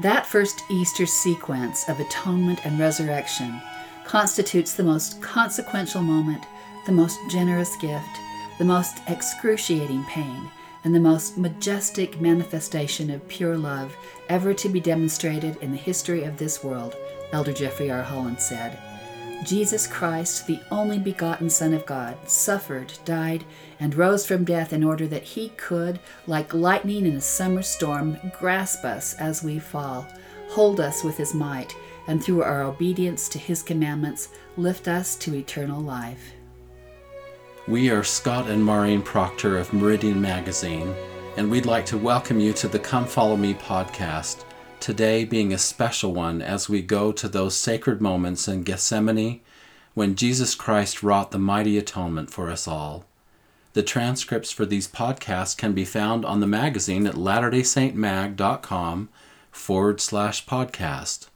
That first Easter sequence of atonement and resurrection constitutes the most consequential moment, the most generous gift, the most excruciating pain, and the most majestic manifestation of pure love ever to be demonstrated in the history of this world, Elder Jeffrey R. Holland said. Jesus Christ, the only begotten Son of God, suffered, died, and rose from death in order that he could, like lightning in a summer storm, grasp us as we fall, hold us with his might, and through our obedience to his commandments, lift us to eternal life. We are Scott and Maureen Proctor of Meridian Magazine, and we'd like to welcome you to the Come Follow Me podcast. Today being a special one as we go to those sacred moments in Gethsemane when Jesus Christ wrought the mighty atonement for us all. The transcripts for these podcasts can be found on the magazine at latterdaysaintmag.com forward slash podcast.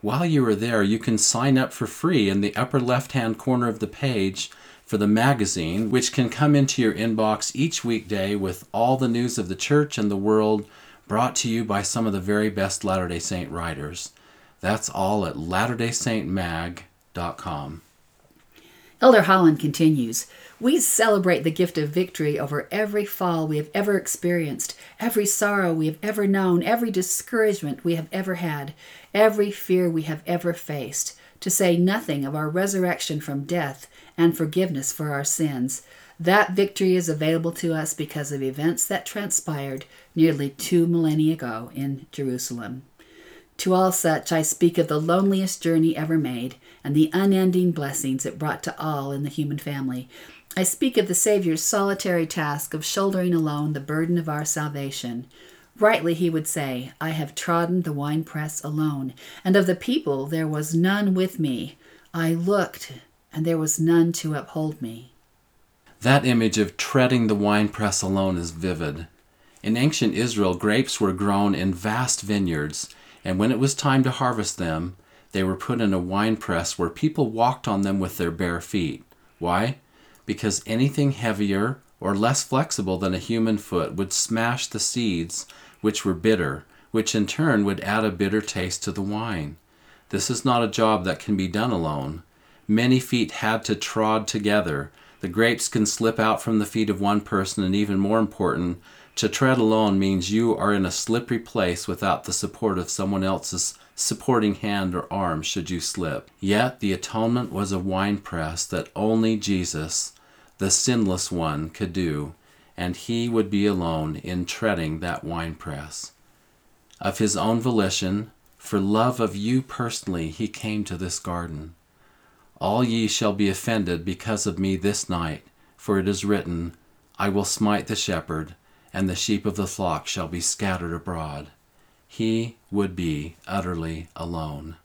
While you are there, you can sign up for free in the upper left hand corner of the page for the magazine, which can come into your inbox each weekday with all the news of the church and the world brought to you by some of the very best Latter day Saint writers. That's all at latterdaysaintmag.com. Elder Holland continues We celebrate the gift of victory over every fall we have ever experienced, every sorrow we have ever known, every discouragement we have ever had, every fear we have ever faced, to say nothing of our resurrection from death and forgiveness for our sins. That victory is available to us because of events that transpired nearly two millennia ago in Jerusalem. To all such, I speak of the loneliest journey ever made and the unending blessings it brought to all in the human family. I speak of the Saviour's solitary task of shouldering alone the burden of our salvation. Rightly, he would say, I have trodden the winepress alone, and of the people there was none with me. I looked, and there was none to uphold me. That image of treading the winepress alone is vivid. In ancient Israel, grapes were grown in vast vineyards, and when it was time to harvest them, they were put in a winepress where people walked on them with their bare feet. Why? Because anything heavier or less flexible than a human foot would smash the seeds, which were bitter, which in turn would add a bitter taste to the wine. This is not a job that can be done alone. Many feet had to trod together. The grapes can slip out from the feet of one person, and even more important, to tread alone means you are in a slippery place without the support of someone else's supporting hand or arm should you slip. Yet the atonement was a winepress that only Jesus, the sinless one, could do, and he would be alone in treading that winepress. Of his own volition, for love of you personally, he came to this garden. All ye shall be offended because of me this night, for it is written, I will smite the shepherd, and the sheep of the flock shall be scattered abroad. He would be utterly alone.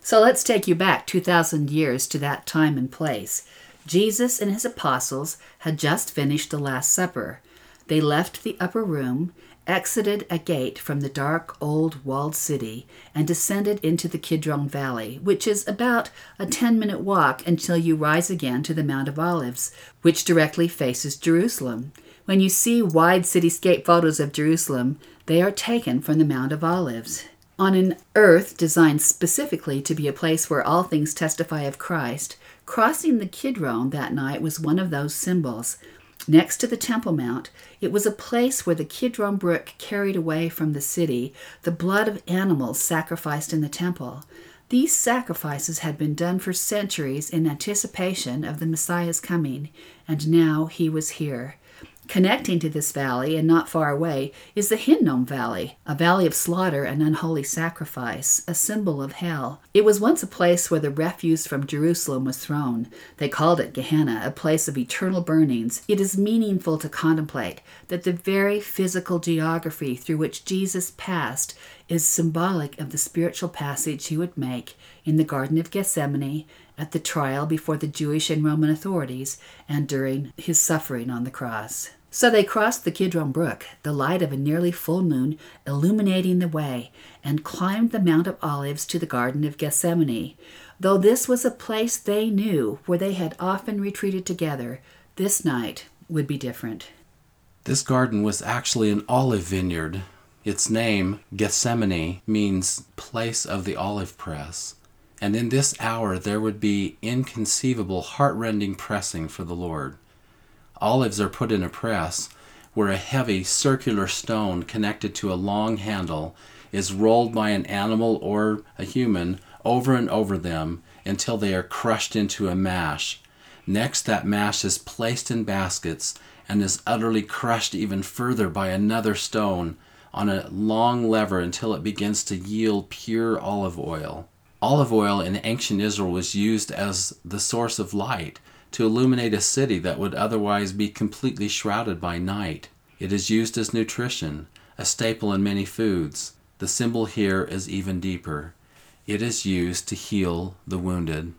So let's take you back 2,000 years to that time and place. Jesus and his apostles had just finished the Last Supper. They left the upper room exited a gate from the dark old walled city and descended into the Kidron Valley, which is about a 10 minute walk until you rise again to the Mount of Olives, which directly faces Jerusalem. When you see wide cityscape photos of Jerusalem, they are taken from the Mount of Olives. On an earth designed specifically to be a place where all things testify of Christ, crossing the Kidron that night was one of those symbols. Next to the Temple Mount, it was a place where the Kidron Brook carried away from the city the blood of animals sacrificed in the temple. These sacrifices had been done for centuries in anticipation of the Messiah's coming, and now he was here. Connecting to this valley and not far away is the Hinnom Valley, a valley of slaughter and unholy sacrifice, a symbol of hell. It was once a place where the refuse from Jerusalem was thrown. They called it Gehenna, a place of eternal burnings. It is meaningful to contemplate that the very physical geography through which Jesus passed is symbolic of the spiritual passage he would make in the Garden of Gethsemane, at the trial before the Jewish and Roman authorities, and during his suffering on the cross. So they crossed the Kidron Brook, the light of a nearly full moon illuminating the way, and climbed the Mount of Olives to the Garden of Gethsemane. Though this was a place they knew where they had often retreated together, this night would be different. This garden was actually an olive vineyard. Its name, Gethsemane, means place of the olive press. And in this hour there would be inconceivable, heartrending pressing for the Lord. Olives are put in a press where a heavy circular stone connected to a long handle is rolled by an animal or a human over and over them until they are crushed into a mash. Next, that mash is placed in baskets and is utterly crushed even further by another stone on a long lever until it begins to yield pure olive oil. Olive oil in ancient Israel was used as the source of light to illuminate a city that would otherwise be completely shrouded by night. It is used as nutrition, a staple in many foods. The symbol here is even deeper. It is used to heal the wounded.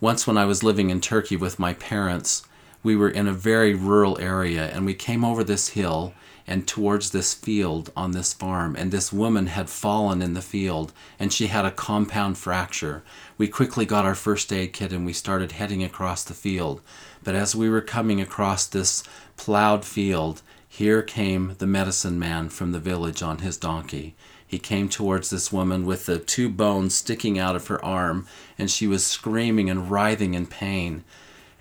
Once, when I was living in Turkey with my parents, we were in a very rural area and we came over this hill and towards this field on this farm. And this woman had fallen in the field and she had a compound fracture. We quickly got our first aid kit and we started heading across the field. But as we were coming across this plowed field here came the medicine man from the village on his donkey. He came towards this woman with the two bones sticking out of her arm and she was screaming and writhing in pain.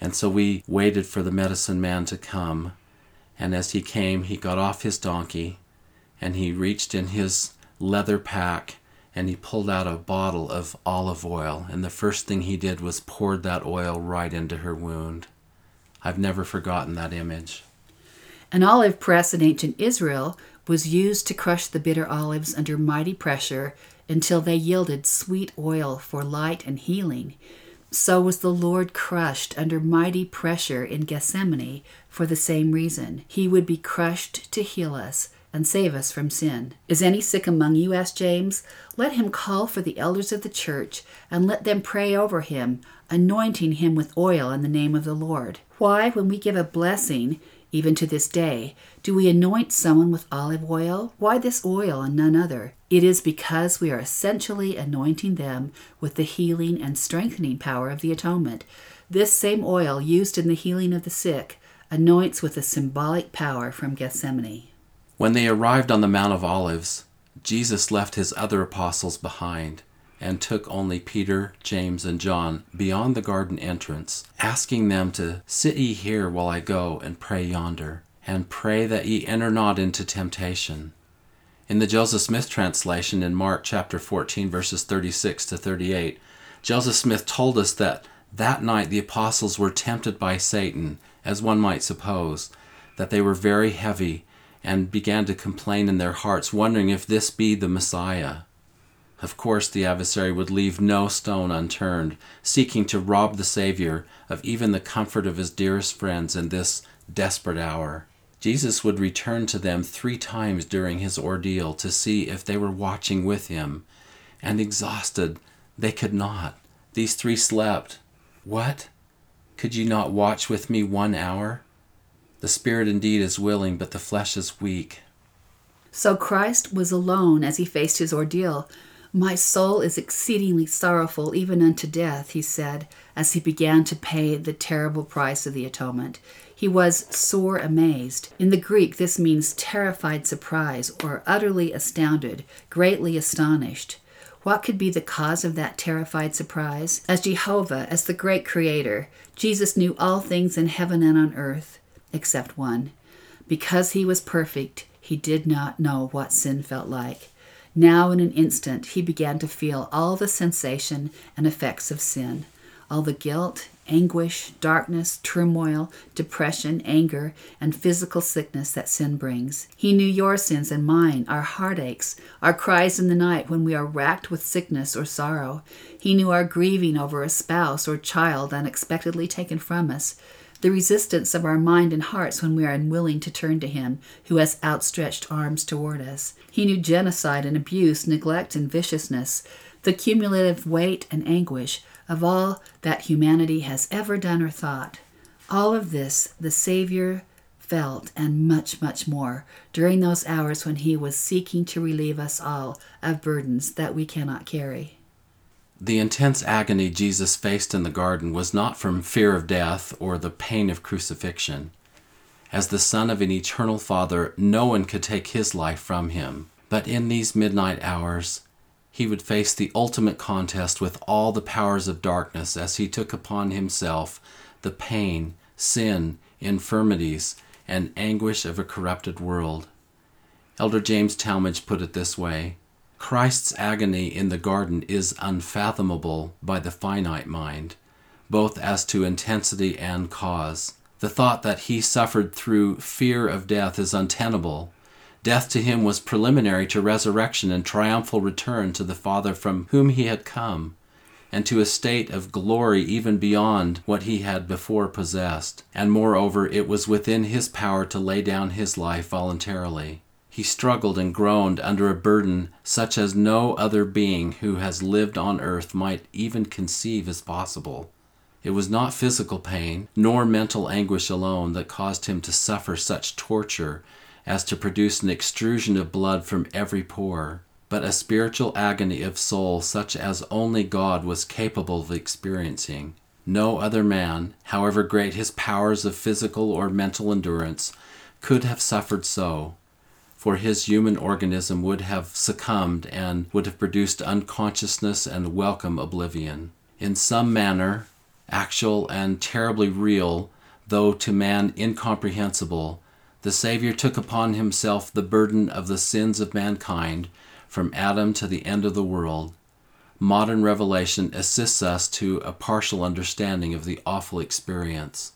And so we waited for the medicine man to come. And as he came, he got off his donkey and he reached in his leather pack and he pulled out a bottle of olive oil. And the first thing he did was poured that oil right into her wound. I've never forgotten that image. An olive press in ancient Israel was used to crush the bitter olives under mighty pressure until they yielded sweet oil for light and healing. So was the Lord crushed under mighty pressure in Gethsemane for the same reason. He would be crushed to heal us and save us from sin. Is any sick among you? asked James. Let him call for the elders of the church and let them pray over him, anointing him with oil in the name of the Lord. Why, when we give a blessing, even to this day, do we anoint someone with olive oil? Why this oil and none other? It is because we are essentially anointing them with the healing and strengthening power of the atonement. This same oil used in the healing of the sick anoints with a symbolic power from Gethsemane. When they arrived on the Mount of Olives, Jesus left his other apostles behind and took only Peter, James, and John beyond the garden entrance, asking them to sit ye here while I go and pray yonder, and pray that ye enter not into temptation. In the Joseph Smith translation in Mark chapter 14, verses 36 to 38, Joseph Smith told us that that night the apostles were tempted by Satan, as one might suppose, that they were very heavy and began to complain in their hearts, wondering if this be the Messiah. Of course, the adversary would leave no stone unturned, seeking to rob the Savior of even the comfort of his dearest friends in this desperate hour. Jesus would return to them three times during his ordeal to see if they were watching with him, and exhausted, they could not. These three slept. What? Could you not watch with me one hour? The spirit indeed is willing, but the flesh is weak. So Christ was alone as he faced his ordeal. My soul is exceedingly sorrowful, even unto death, he said, as he began to pay the terrible price of the atonement. He was sore amazed. In the Greek, this means terrified surprise or utterly astounded, greatly astonished. What could be the cause of that terrified surprise? As Jehovah, as the great creator, Jesus knew all things in heaven and on earth, except one. Because he was perfect, he did not know what sin felt like. Now, in an instant, he began to feel all the sensation and effects of sin, all the guilt, anguish, darkness, turmoil, depression, anger, and physical sickness that sin brings. He knew your sins and mine, our heartaches, our cries in the night when we are racked with sickness or sorrow. He knew our grieving over a spouse or child unexpectedly taken from us the resistance of our mind and hearts when we are unwilling to turn to Him who has outstretched arms toward us. He knew genocide and abuse, neglect and viciousness, the cumulative weight and anguish of all that humanity has ever done or thought. All of this the Savior felt and much, much more during those hours when He was seeking to relieve us all of burdens that we cannot carry. The intense agony Jesus faced in the garden was not from fear of death or the pain of crucifixion. As the Son of an eternal Father, no one could take his life from him. But in these midnight hours, he would face the ultimate contest with all the powers of darkness as he took upon himself the pain, sin, infirmities, and anguish of a corrupted world. Elder James Talmage put it this way Christ's agony in the garden is unfathomable by the finite mind, both as to intensity and cause. The thought that he suffered through fear of death is untenable. Death to him was preliminary to resurrection and triumphal return to the Father from whom he had come, and to a state of glory even beyond what he had before possessed. And moreover, it was within his power to lay down his life voluntarily. He struggled and groaned under a burden such as no other being who has lived on earth might even conceive as possible. It was not physical pain, nor mental anguish alone, that caused him to suffer such torture as to produce an extrusion of blood from every pore, but a spiritual agony of soul such as only God was capable of experiencing. No other man, however great his powers of physical or mental endurance, could have suffered so for his human organism would have succumbed and would have produced unconsciousness and welcome oblivion. In some manner, actual and terribly real, though to man incomprehensible, the Savior took upon himself the burden of the sins of mankind from Adam to the end of the world. Modern revelation assists us to a partial understanding of the awful experience.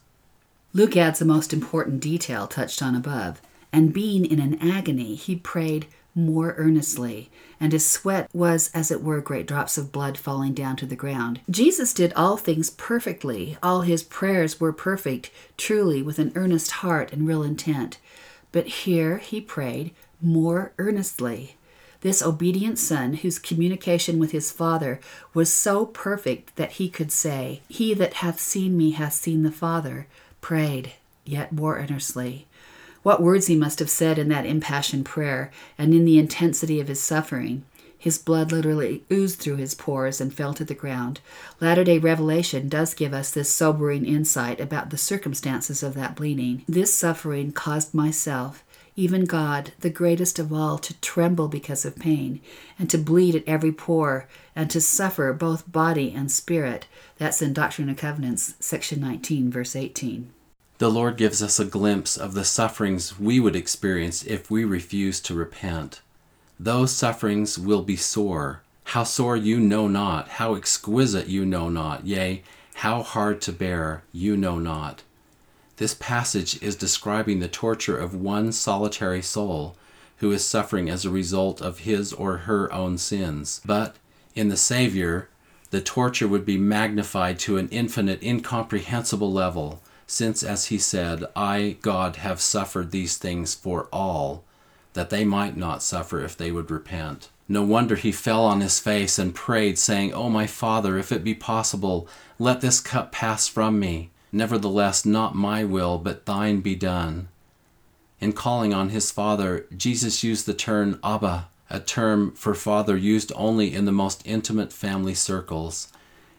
Luke adds a most important detail touched on above and being in an agony, he prayed more earnestly, and his sweat was, as it were, great drops of blood falling down to the ground. Jesus did all things perfectly. All his prayers were perfect, truly, with an earnest heart and real intent. But here he prayed more earnestly. This obedient son, whose communication with his Father was so perfect that he could say, He that hath seen me hath seen the Father, prayed yet more earnestly. What words he must have said in that impassioned prayer, and in the intensity of his suffering. His blood literally oozed through his pores and fell to the ground. Latter day Revelation does give us this sobering insight about the circumstances of that bleeding. This suffering caused myself, even God, the greatest of all, to tremble because of pain, and to bleed at every pore, and to suffer both body and spirit. That's in Doctrine and Covenants, section 19, verse 18. The Lord gives us a glimpse of the sufferings we would experience if we refuse to repent. Those sufferings will be sore. How sore you know not, how exquisite you know not, yea, how hard to bear you know not. This passage is describing the torture of one solitary soul who is suffering as a result of his or her own sins. But in the Savior, the torture would be magnified to an infinite, incomprehensible level since, as he said, I, God, have suffered these things for all, that they might not suffer if they would repent. No wonder he fell on his face and prayed, saying, O my Father, if it be possible, let this cup pass from me. Nevertheless, not my will, but thine be done. In calling on his Father, Jesus used the term Abba, a term for father used only in the most intimate family circles.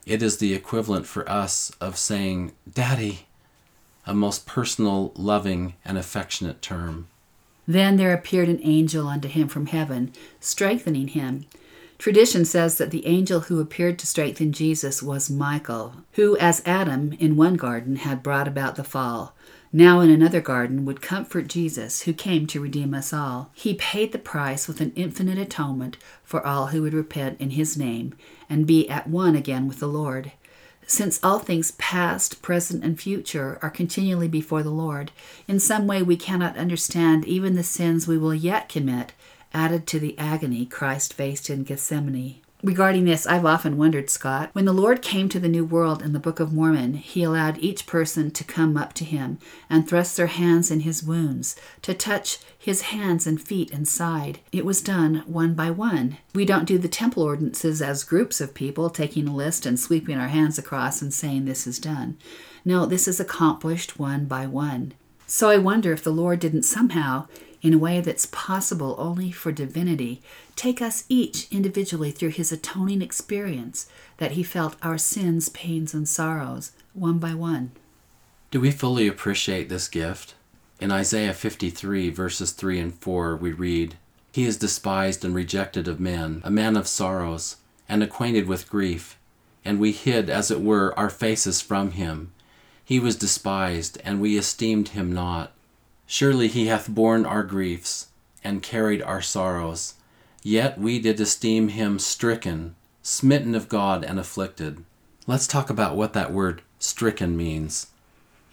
It is the equivalent for us of saying, Daddy a most personal, loving, and affectionate term. Then there appeared an angel unto him from heaven, strengthening him. Tradition says that the angel who appeared to strengthen Jesus was Michael, who, as Adam in one garden had brought about the fall, now in another garden would comfort Jesus, who came to redeem us all. He paid the price with an infinite atonement for all who would repent in his name and be at one again with the Lord. Since all things past, present, and future are continually before the Lord, in some way we cannot understand even the sins we will yet commit, added to the agony Christ faced in Gethsemane. Regarding this, I've often wondered, Scott. When the Lord came to the New World in the Book of Mormon, he allowed each person to come up to him and thrust their hands in his wounds, to touch his hands and feet and side. It was done one by one. We don't do the temple ordinances as groups of people, taking a list and sweeping our hands across and saying, This is done. No, this is accomplished one by one. So I wonder if the Lord didn't somehow in a way that's possible only for divinity, take us each individually through his atoning experience, that he felt our sins, pains, and sorrows one by one. Do we fully appreciate this gift? In Isaiah 53, verses 3 and 4, we read, He is despised and rejected of men, a man of sorrows, and acquainted with grief. And we hid, as it were, our faces from him. He was despised, and we esteemed him not. Surely he hath borne our griefs, and carried our sorrows. Yet we did esteem him stricken, smitten of God, and afflicted. Let's talk about what that word stricken means.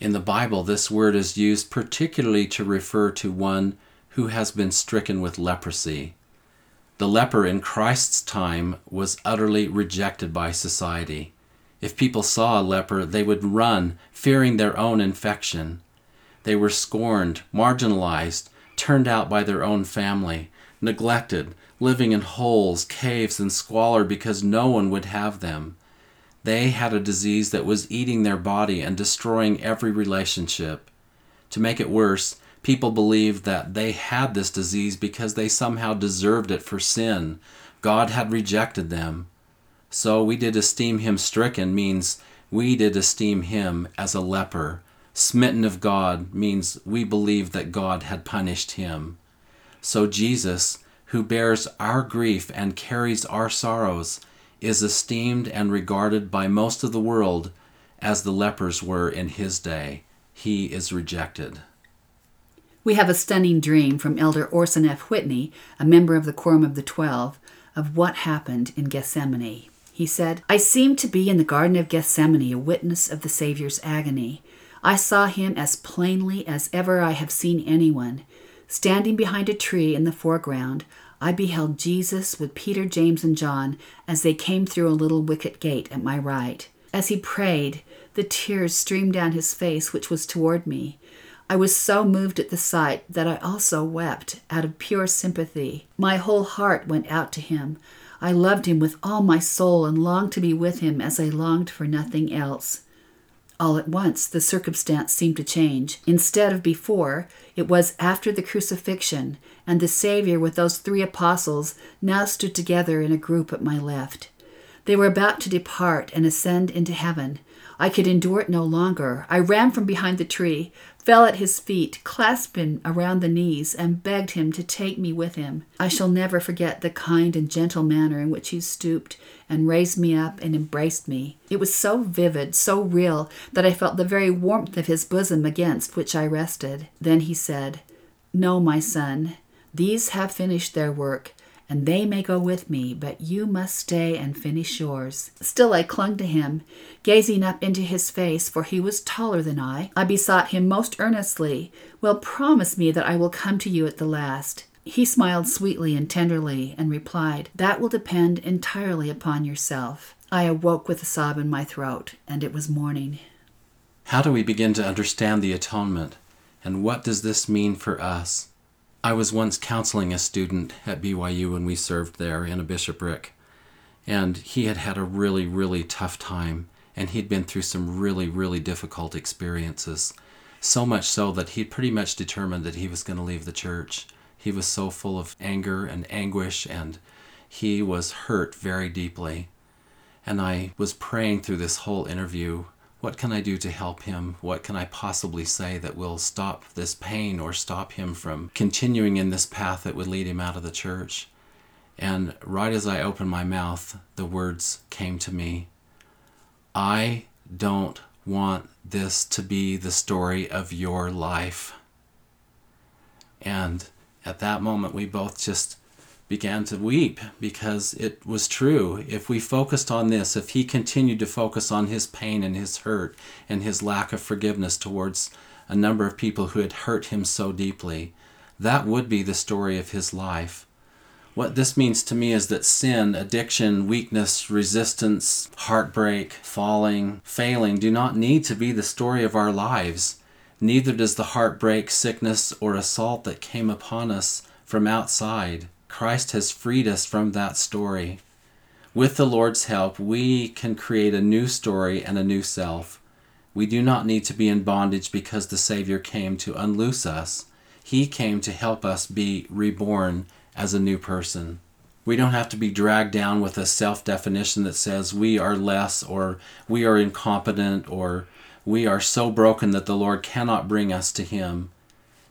In the Bible, this word is used particularly to refer to one who has been stricken with leprosy. The leper in Christ's time was utterly rejected by society. If people saw a leper, they would run, fearing their own infection. They were scorned, marginalized, turned out by their own family, neglected, living in holes, caves, and squalor because no one would have them. They had a disease that was eating their body and destroying every relationship. To make it worse, people believed that they had this disease because they somehow deserved it for sin. God had rejected them. So we did esteem him stricken means we did esteem him as a leper. Smitten of God means we believe that God had punished him. So Jesus, who bears our grief and carries our sorrows, is esteemed and regarded by most of the world as the lepers were in his day. He is rejected. We have a stunning dream from Elder Orson F. Whitney, a member of the Quorum of the Twelve, of what happened in Gethsemane. He said, I seemed to be in the Garden of Gethsemane, a witness of the Savior's agony. I saw him as plainly as ever I have seen anyone. Standing behind a tree in the foreground, I beheld Jesus with Peter, James, and John as they came through a little wicket gate at my right. As he prayed, the tears streamed down his face, which was toward me. I was so moved at the sight that I also wept out of pure sympathy. My whole heart went out to him. I loved him with all my soul and longed to be with him as I longed for nothing else. All at once, the circumstance seemed to change. Instead of before, it was after the crucifixion, and the Savior with those three apostles now stood together in a group at my left. They were about to depart and ascend into heaven. I could endure it no longer. I ran from behind the tree, fell at his feet, clasped him around the knees, and begged him to take me with him. I shall never forget the kind and gentle manner in which he stooped and raised me up and embraced me. It was so vivid, so real, that I felt the very warmth of his bosom against which I rested. Then he said, No, my son, these have finished their work and they may go with me, but you must stay and finish yours. Still I clung to him, gazing up into his face, for he was taller than I. I besought him most earnestly, Well, promise me that I will come to you at the last. He smiled sweetly and tenderly and replied, That will depend entirely upon yourself. I awoke with a sob in my throat, and it was morning. How do we begin to understand the atonement, and what does this mean for us? I was once counseling a student at BYU when we served there in a bishopric, and he had had a really, really tough time, and he'd been through some really, really difficult experiences. So much so that he'd pretty much determined that he was going to leave the church. He was so full of anger and anguish, and he was hurt very deeply. And I was praying through this whole interview what can I do to help him? What can I possibly say that will stop this pain or stop him from continuing in this path that would lead him out of the church? And right as I opened my mouth, the words came to me I don't want this to be the story of your life. And at that moment, we both just began to weep because it was true. If we focused on this, if he continued to focus on his pain and his hurt and his lack of forgiveness towards a number of people who had hurt him so deeply, that would be the story of his life. What this means to me is that sin, addiction, weakness, resistance, heartbreak, falling, failing do not need to be the story of our lives. Neither does the heartbreak, sickness, or assault that came upon us from outside. Christ has freed us from that story. With the Lord's help, we can create a new story and a new self. We do not need to be in bondage because the Savior came to unloose us. He came to help us be reborn as a new person. We don't have to be dragged down with a self definition that says we are less or we are incompetent or we are so broken that the Lord cannot bring us to Him.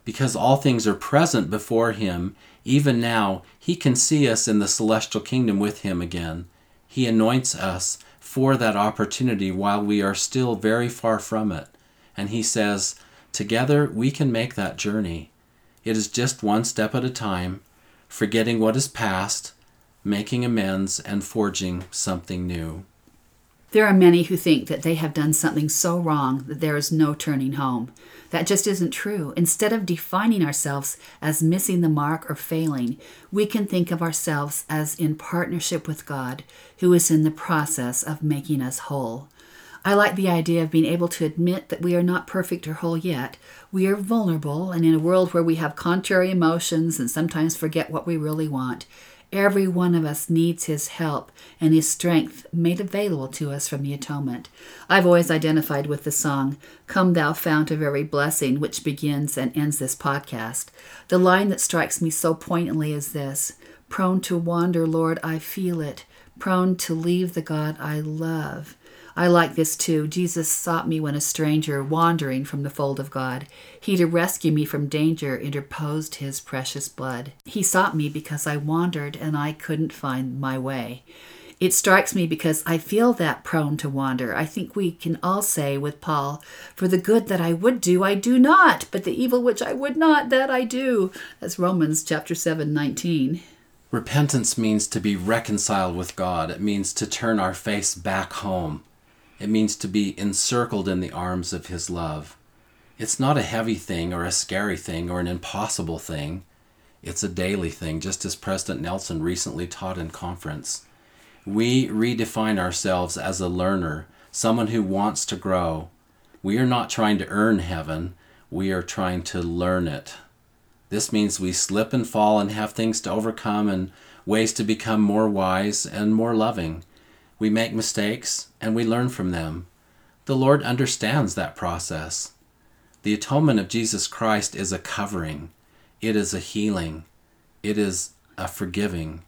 Because all things are present before him, even now, he can see us in the celestial kingdom with him again. He anoints us for that opportunity while we are still very far from it. And he says, Together we can make that journey. It is just one step at a time, forgetting what is past, making amends, and forging something new. There are many who think that they have done something so wrong that there is no turning home. That just isn't true. Instead of defining ourselves as missing the mark or failing, we can think of ourselves as in partnership with God, who is in the process of making us whole. I like the idea of being able to admit that we are not perfect or whole yet. We are vulnerable, and in a world where we have contrary emotions and sometimes forget what we really want, Every one of us needs His help and His strength made available to us from the atonement. I've always identified with the song, Come Thou Fount of Every Blessing, which begins and ends this podcast. The line that strikes me so poignantly is this Prone to wander, Lord, I feel it, prone to leave the God I love. I like this too. Jesus sought me when a stranger, wandering from the fold of God. He, to rescue me from danger, interposed his precious blood. He sought me because I wandered and I couldn't find my way. It strikes me because I feel that prone to wander. I think we can all say with Paul, For the good that I would do, I do not, but the evil which I would not, that I do. That's Romans chapter 7, 19. Repentance means to be reconciled with God. It means to turn our face back home. It means to be encircled in the arms of His love. It's not a heavy thing or a scary thing or an impossible thing. It's a daily thing, just as President Nelson recently taught in conference. We redefine ourselves as a learner, someone who wants to grow. We are not trying to earn heaven, we are trying to learn it. This means we slip and fall and have things to overcome and ways to become more wise and more loving. We make mistakes and we learn from them. The Lord understands that process. The atonement of Jesus Christ is a covering, it is a healing, it is a forgiving,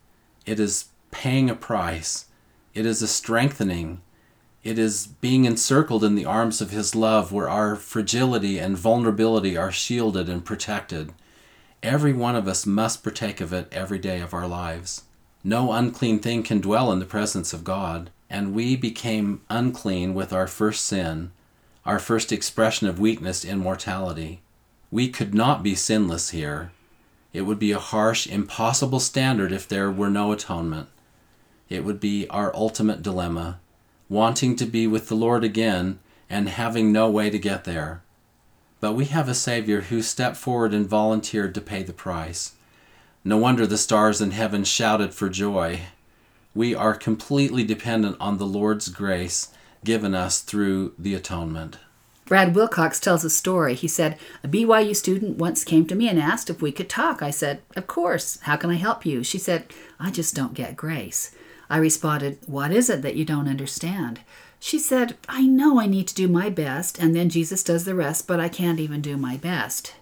it is paying a price, it is a strengthening, it is being encircled in the arms of His love where our fragility and vulnerability are shielded and protected. Every one of us must partake of it every day of our lives. No unclean thing can dwell in the presence of God, and we became unclean with our first sin, our first expression of weakness in mortality. We could not be sinless here. It would be a harsh, impossible standard if there were no atonement. It would be our ultimate dilemma, wanting to be with the Lord again and having no way to get there. But we have a Savior who stepped forward and volunteered to pay the price. No wonder the stars in heaven shouted for joy. We are completely dependent on the Lord's grace given us through the atonement. Brad Wilcox tells a story. He said, A BYU student once came to me and asked if we could talk. I said, Of course. How can I help you? She said, I just don't get grace. I responded, What is it that you don't understand? She said, I know I need to do my best, and then Jesus does the rest, but I can't even do my best.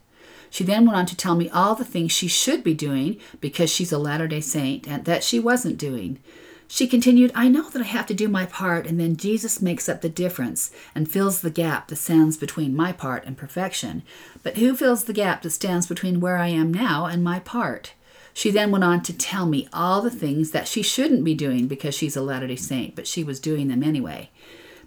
She then went on to tell me all the things she should be doing because she's a Latter day Saint and that she wasn't doing. She continued, I know that I have to do my part, and then Jesus makes up the difference and fills the gap that stands between my part and perfection. But who fills the gap that stands between where I am now and my part? She then went on to tell me all the things that she shouldn't be doing because she's a Latter day Saint, but she was doing them anyway.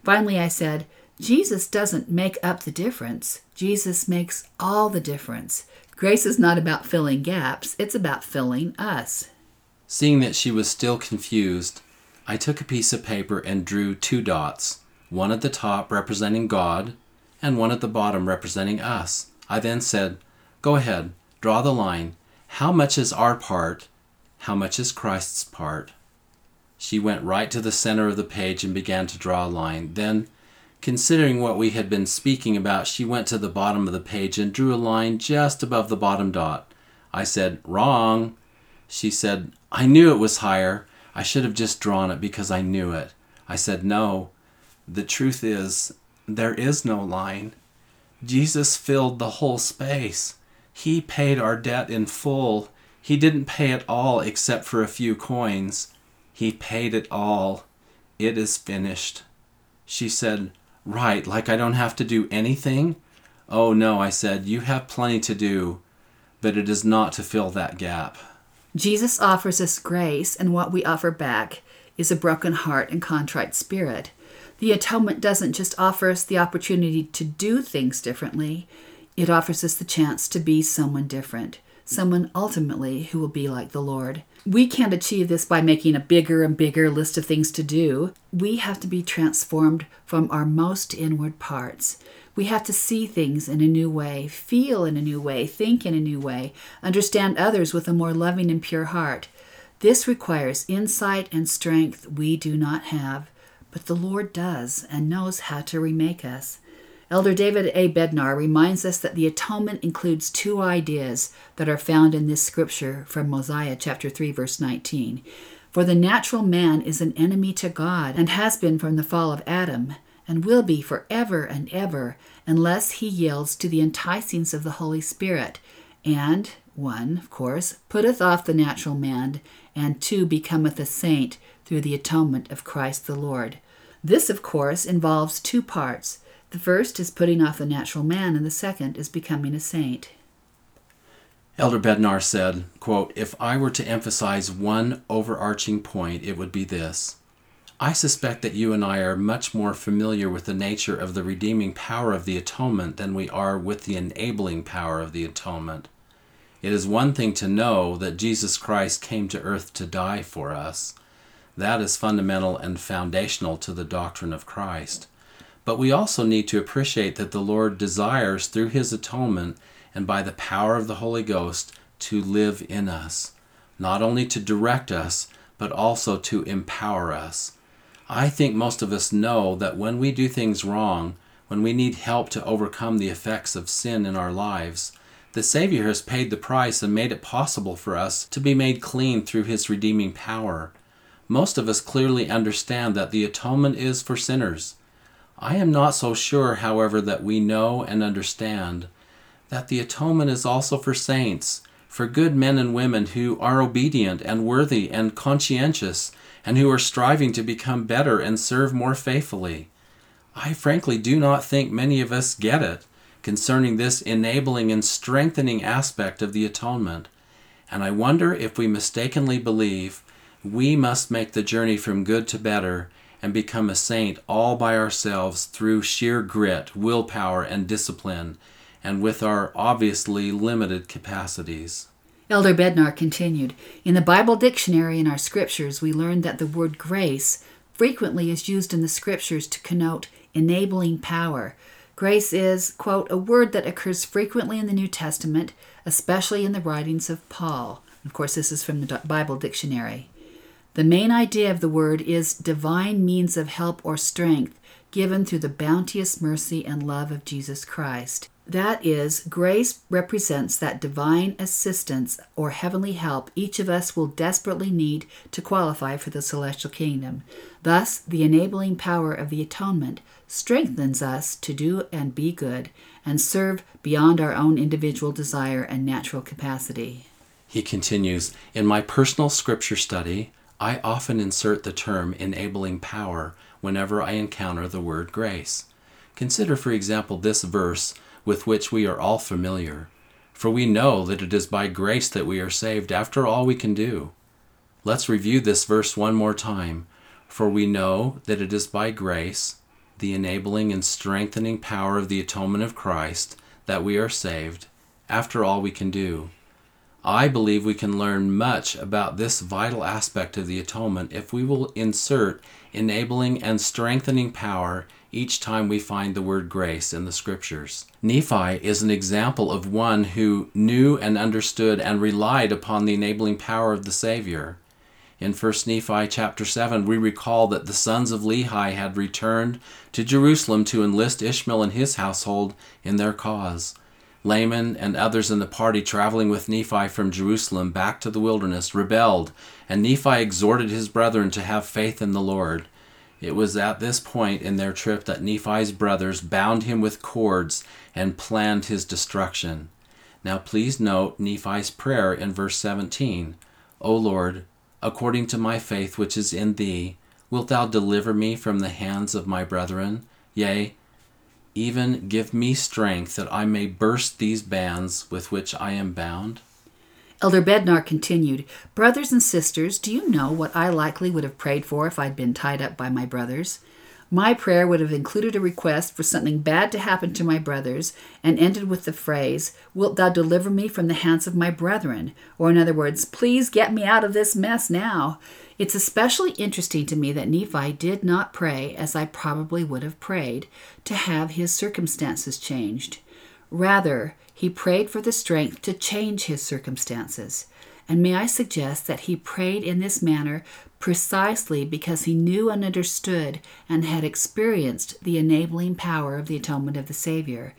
Finally, I said, Jesus doesn't make up the difference. Jesus makes all the difference. Grace is not about filling gaps, it's about filling us. Seeing that she was still confused, I took a piece of paper and drew two dots, one at the top representing God and one at the bottom representing us. I then said, Go ahead, draw the line. How much is our part? How much is Christ's part? She went right to the center of the page and began to draw a line. Then Considering what we had been speaking about, she went to the bottom of the page and drew a line just above the bottom dot. I said, Wrong. She said, I knew it was higher. I should have just drawn it because I knew it. I said, No. The truth is, there is no line. Jesus filled the whole space. He paid our debt in full. He didn't pay it all except for a few coins. He paid it all. It is finished. She said, Right, like I don't have to do anything? Oh, no, I said, you have plenty to do, but it is not to fill that gap. Jesus offers us grace, and what we offer back is a broken heart and contrite spirit. The atonement doesn't just offer us the opportunity to do things differently, it offers us the chance to be someone different, someone ultimately who will be like the Lord. We can't achieve this by making a bigger and bigger list of things to do. We have to be transformed from our most inward parts. We have to see things in a new way, feel in a new way, think in a new way, understand others with a more loving and pure heart. This requires insight and strength we do not have, but the Lord does and knows how to remake us. Elder David A. Bednar reminds us that the atonement includes two ideas that are found in this scripture from Mosiah chapter 3 verse 19. For the natural man is an enemy to God and has been from the fall of Adam and will be forever and ever unless he yields to the enticings of the Holy Spirit and one, of course, putteth off the natural man, and two, becometh a saint through the atonement of Christ the Lord. This, of course, involves two parts the first is putting off the natural man, and the second is becoming a saint. Elder Bednar said, quote, If I were to emphasize one overarching point, it would be this. I suspect that you and I are much more familiar with the nature of the redeeming power of the atonement than we are with the enabling power of the atonement. It is one thing to know that Jesus Christ came to earth to die for us. That is fundamental and foundational to the doctrine of Christ. But we also need to appreciate that the Lord desires, through his atonement and by the power of the Holy Ghost, to live in us, not only to direct us, but also to empower us. I think most of us know that when we do things wrong, when we need help to overcome the effects of sin in our lives, the Savior has paid the price and made it possible for us to be made clean through His redeeming power. Most of us clearly understand that the atonement is for sinners, I am not so sure, however, that we know and understand that the atonement is also for saints, for good men and women who are obedient and worthy and conscientious, and who are striving to become better and serve more faithfully. I frankly do not think many of us get it concerning this enabling and strengthening aspect of the atonement, and I wonder if we mistakenly believe we must make the journey from good to better and become a saint all by ourselves through sheer grit, willpower, and discipline, and with our obviously limited capacities. Elder Bednar continued In the Bible dictionary in our scriptures, we learn that the word grace frequently is used in the scriptures to connote enabling power. Grace is, quote, a word that occurs frequently in the New Testament, especially in the writings of Paul. Of course, this is from the Bible dictionary. The main idea of the word is divine means of help or strength given through the bounteous mercy and love of Jesus Christ. That is, grace represents that divine assistance or heavenly help each of us will desperately need to qualify for the celestial kingdom. Thus, the enabling power of the atonement strengthens us to do and be good and serve beyond our own individual desire and natural capacity. He continues In my personal scripture study, I often insert the term enabling power whenever I encounter the word grace. Consider, for example, this verse with which we are all familiar. For we know that it is by grace that we are saved after all we can do. Let's review this verse one more time. For we know that it is by grace, the enabling and strengthening power of the atonement of Christ, that we are saved, after all we can do. I believe we can learn much about this vital aspect of the atonement if we will insert enabling and strengthening power each time we find the word grace in the scriptures. Nephi is an example of one who knew and understood and relied upon the enabling power of the Savior. In 1 Nephi chapter 7, we recall that the sons of Lehi had returned to Jerusalem to enlist Ishmael and his household in their cause. Laman and others in the party traveling with Nephi from Jerusalem back to the wilderness rebelled, and Nephi exhorted his brethren to have faith in the Lord. It was at this point in their trip that Nephi's brothers bound him with cords and planned his destruction. Now please note Nephi's prayer in verse 17 O Lord, according to my faith which is in thee, wilt thou deliver me from the hands of my brethren? Yea, even give me strength that I may burst these bands with which I am bound? Elder Bednar continued, Brothers and sisters, do you know what I likely would have prayed for if I'd been tied up by my brothers? My prayer would have included a request for something bad to happen to my brothers and ended with the phrase, Wilt thou deliver me from the hands of my brethren? Or, in other words, please get me out of this mess now. It's especially interesting to me that Nephi did not pray, as I probably would have prayed, to have his circumstances changed. Rather, he prayed for the strength to change his circumstances. And may I suggest that he prayed in this manner precisely because he knew and understood and had experienced the enabling power of the atonement of the Savior.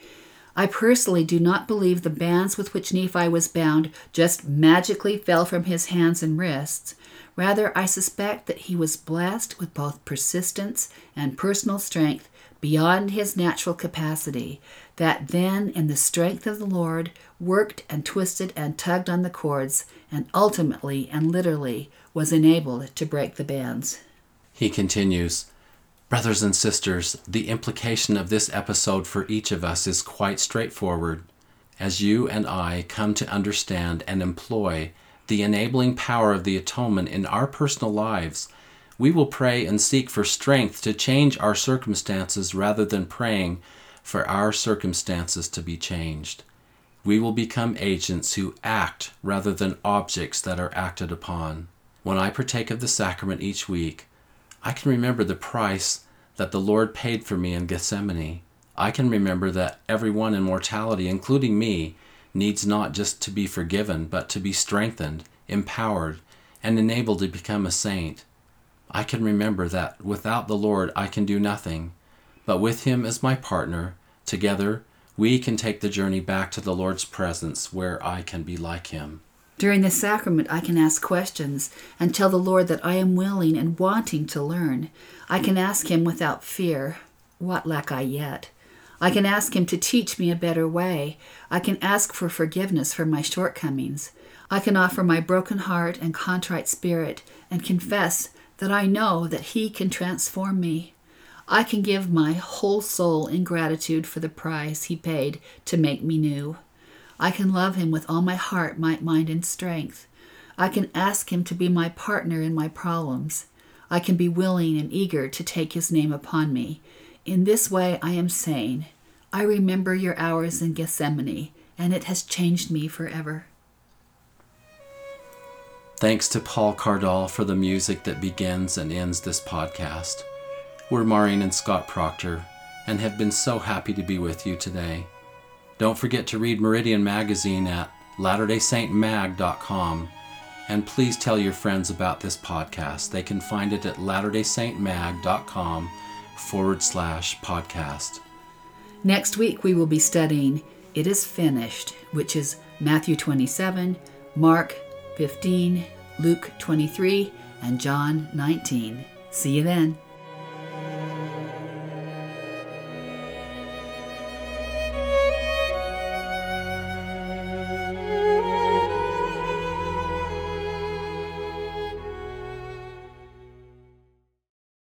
I personally do not believe the bands with which Nephi was bound just magically fell from his hands and wrists. Rather, I suspect that he was blessed with both persistence and personal strength beyond his natural capacity, that then, in the strength of the Lord, worked and twisted and tugged on the cords, and ultimately and literally was enabled to break the bands. He continues Brothers and sisters, the implication of this episode for each of us is quite straightforward. As you and I come to understand and employ the enabling power of the atonement in our personal lives, we will pray and seek for strength to change our circumstances rather than praying for our circumstances to be changed. We will become agents who act rather than objects that are acted upon. When I partake of the sacrament each week, I can remember the price that the Lord paid for me in Gethsemane. I can remember that everyone in mortality, including me, needs not just to be forgiven, but to be strengthened, empowered, and enabled to become a saint. I can remember that without the Lord I can do nothing, but with Him as my partner, together we can take the journey back to the Lord's presence where I can be like Him. During the sacrament, I can ask questions and tell the Lord that I am willing and wanting to learn. I can ask Him without fear, What lack I yet? I can ask Him to teach me a better way. I can ask for forgiveness for my shortcomings. I can offer my broken heart and contrite spirit and confess that I know that He can transform me. I can give my whole soul in gratitude for the price He paid to make me new. I can love him with all my heart, might, mind, and strength. I can ask him to be my partner in my problems. I can be willing and eager to take his name upon me. In this way, I am saying, I remember your hours in Gethsemane, and it has changed me forever. Thanks to Paul Cardall for the music that begins and ends this podcast. We're Maureen and Scott Proctor, and have been so happy to be with you today. Don't forget to read Meridian Magazine at latterdaysaintmag.com. And please tell your friends about this podcast. They can find it at latterdaysaintmag.com forward slash podcast. Next week, we will be studying It is Finished, which is Matthew 27, Mark 15, Luke 23, and John 19. See you then.